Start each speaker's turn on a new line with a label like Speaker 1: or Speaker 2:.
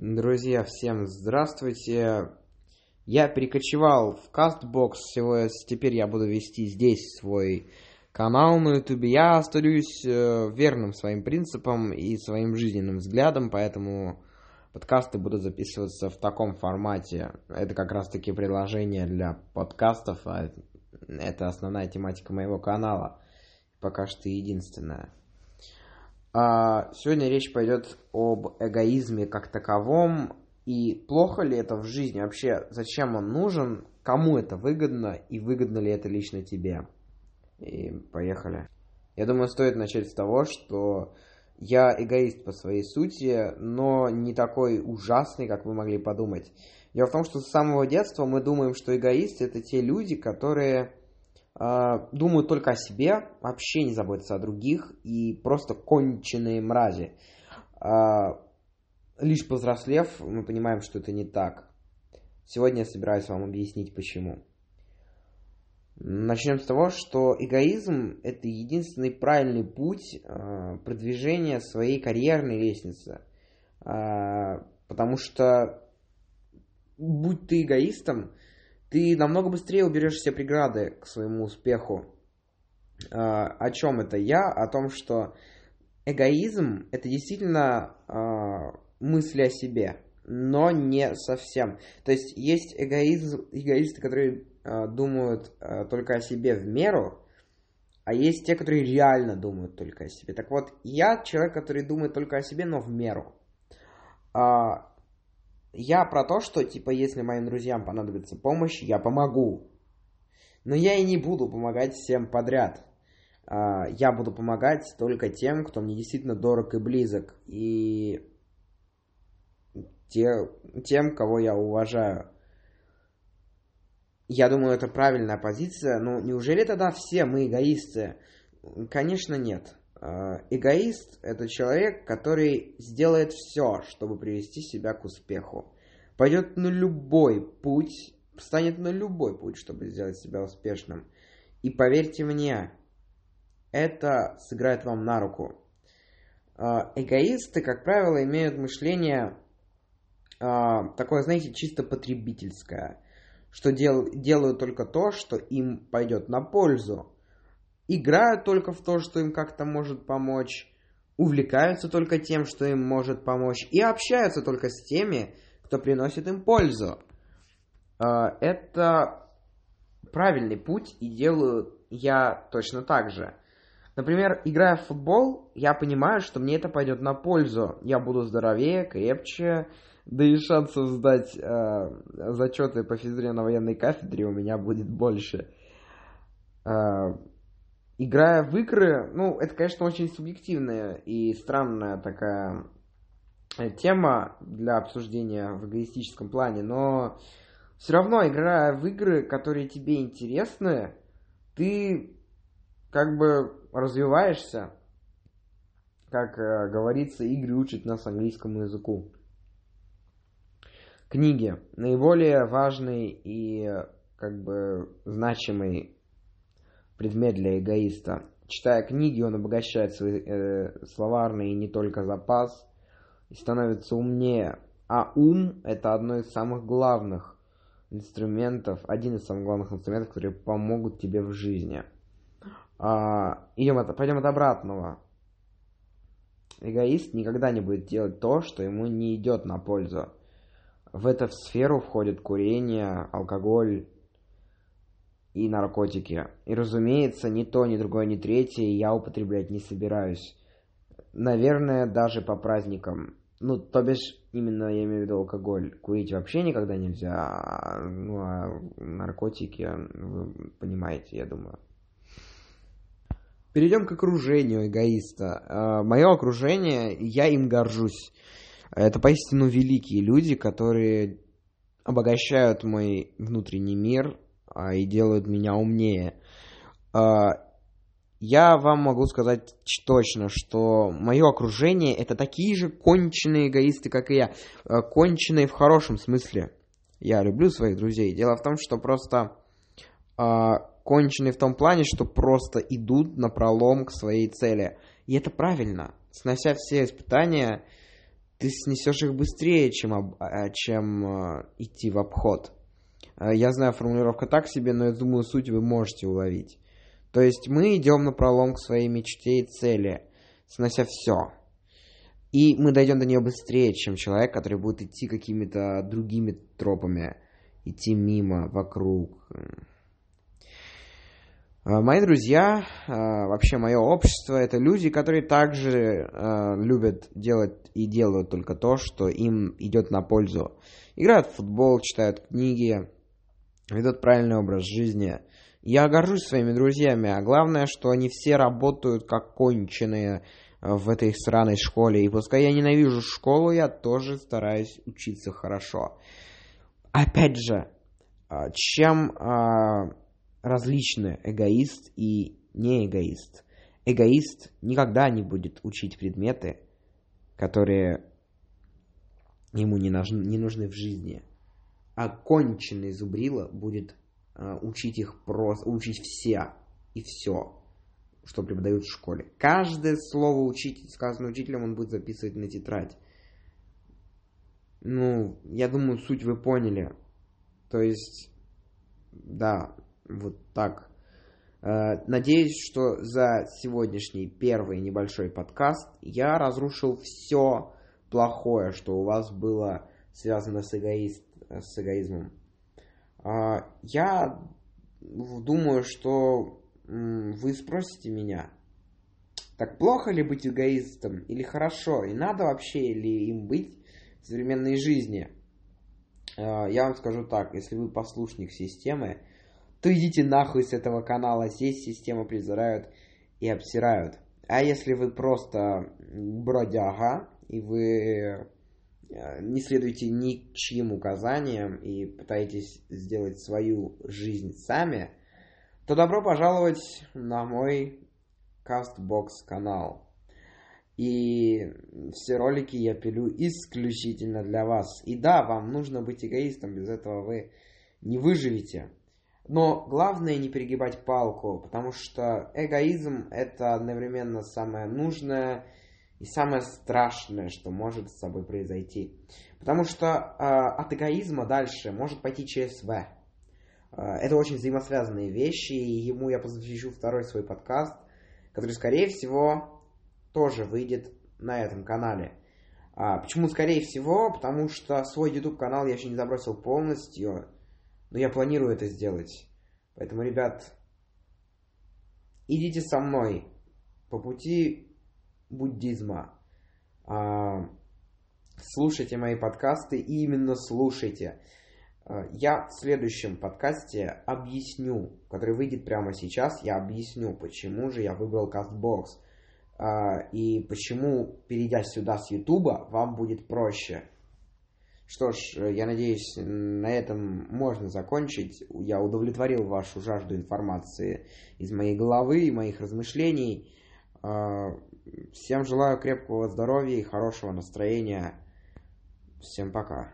Speaker 1: Друзья, всем здравствуйте. Я перекочевал в Castbox, теперь я буду вести здесь свой канал на YouTube. Я остаюсь э, верным своим принципам и своим жизненным взглядам, поэтому подкасты будут записываться в таком формате. Это как раз таки приложение для подкастов, а это основная тематика моего канала. Пока что единственная. А, сегодня речь пойдет об эгоизме как таковом. И плохо ли это в жизни вообще? Зачем он нужен? Кому это выгодно? И выгодно ли это лично тебе? И поехали. Я думаю, стоит начать с того, что я эгоист по своей сути, но не такой ужасный, как вы могли подумать. Дело в том, что с самого детства мы думаем, что эгоисты это те люди, которые думают только о себе, вообще не заботятся о других и просто конченые мрази. А, лишь повзрослев, мы понимаем, что это не так. Сегодня я собираюсь вам объяснить, почему. Начнем с того, что эгоизм – это единственный правильный путь а, продвижения своей карьерной лестницы. Потому что, будь ты эгоистом, ты намного быстрее уберешь все преграды к своему успеху. А, о чем это я? О том, что эгоизм это действительно а, мысли о себе, но не совсем. То есть есть эгоизм, эгоисты, которые а, думают только о себе в меру, а есть те, которые реально думают только о себе. Так вот, я человек, который думает только о себе, но в меру. Я про то, что, типа, если моим друзьям понадобится помощь, я помогу. Но я и не буду помогать всем подряд. А, я буду помогать только тем, кто мне действительно дорог и близок. И те, тем, кого я уважаю. Я думаю, это правильная позиция. Но неужели тогда все мы эгоисты? Конечно, нет. Э, эгоист – это человек, который сделает все, чтобы привести себя к успеху. Пойдет на любой путь, встанет на любой путь, чтобы сделать себя успешным. И поверьте мне, это сыграет вам на руку. Э, эгоисты, как правило, имеют мышление э, такое, знаете, чисто потребительское, что дел, делают только то, что им пойдет на пользу играют только в то, что им как-то может помочь, увлекаются только тем, что им может помочь, и общаются только с теми, кто приносит им пользу. А, это правильный путь, и делаю я точно так же. Например, играя в футбол, я понимаю, что мне это пойдет на пользу. Я буду здоровее, крепче, да и шансов сдать э, зачеты по физре на военной кафедре у меня будет больше. Э, играя в игры, ну, это, конечно, очень субъективная и странная такая э, тема для обсуждения в эгоистическом плане, но все равно, играя в игры, которые тебе интересны, ты как бы развиваешься, как э, говорится, игры учат нас английскому языку. Книги. Наиболее важный и как бы значимый предмет для эгоиста. Читая книги, он обогащает свой э, словарный и не только запас и становится умнее. А ум – это одно из самых главных инструментов, один из самых главных инструментов, которые помогут тебе в жизни. А, идем от, пойдем от обратного. Эгоист никогда не будет делать то, что ему не идет на пользу. В эту сферу входит курение, алкоголь, и наркотики. И, разумеется, ни то, ни другое, ни третье я употреблять не собираюсь. Наверное, даже по праздникам. Ну, то бишь, именно я имею в виду алкоголь. Курить вообще никогда нельзя. А, ну, а наркотики, вы понимаете, я думаю. Перейдем к окружению эгоиста. А, Мое окружение, я им горжусь. Это поистину великие люди, которые обогащают мой внутренний мир, и делают меня умнее. А, я вам могу сказать точно, что мое окружение это такие же конченые эгоисты, как и я. А, конченые в хорошем смысле. Я люблю своих друзей. Дело в том, что просто конченые в том плане, что просто идут на пролом к своей цели. И это правильно. Снося все испытания, ты снесешь их быстрее, чем, а, чем идти в обход. Я знаю, формулировка так себе, но я думаю, суть вы можете уловить. То есть мы идем на пролом к своей мечте и цели, снося все. И мы дойдем до нее быстрее, чем человек, который будет идти какими-то другими тропами, идти мимо, вокруг. А, мои друзья, а, вообще мое общество, это люди, которые также любят делать и делают только то, что им идет на пользу. Играют в футбол, читают книги, ведут правильный образ жизни. Я горжусь своими друзьями, а главное, что они все работают как конченые, в этой сраной школе. И пускай я ненавижу школу, я тоже стараюсь учиться хорошо. Опять же, а, чем а, различны эгоист и не эгоист? Никогда не будет учить предметы, которые ему не нужны в жизни. Конченый зубрила будет а, учить их просто, учить все и все что преподают в школе. Каждое слово учитель, сказанное учителем, он будет записывать на тетрадь. Ну, я думаю, суть вы поняли. То есть, да, вот так. Э, надеюсь, что за сегодняшний первый небольшой подкаст я разрушил все плохое, что у вас было связано с, эгоист, с эгоизмом. Э, я думаю, что вы спросите меня, так плохо ли быть эгоистом или хорошо? И надо вообще ли им быть в современной жизни? А, я вам скажу так, если вы послушник системы, то идите нахуй с этого канала, здесь систему презирают и обсирают. А если вы просто бродяга, и вы не следуете ни к чьим указаниям и пытаетесь сделать свою жизнь сами, то добро пожаловать на мой CastBox канал. И все ролики я пилю исключительно для вас. И да, вам нужно быть эгоистом, без этого вы не выживете. Но главное не перегибать палку, потому что эгоизм это одновременно самое нужное и самое страшное, что может с собой произойти. Потому что э, от эгоизма дальше может пойти ЧСВ. А, это очень взаимосвязанные вещи, и ему я посвящу второй свой подкаст, который, скорее всего, тоже выйдет на этом канале. А, почему скорее всего? Потому что свой YouTube канал я еще не забросил полностью, но я планирую это сделать. Поэтому, ребят, идите со мной по пути буддизма. А, слушайте мои подкасты и именно слушайте. Э, я в следующем подкасте объясню, который выйдет прямо сейчас, я объясню, почему же я выбрал CastBox. Э, и почему, перейдя сюда с YouTube, вам будет проще. Что ж, я надеюсь, на этом можно закончить. Я удовлетворил вашу жажду информации из моей головы и моих размышлений. Всем желаю крепкого здоровья и хорошего настроения. Всем пока.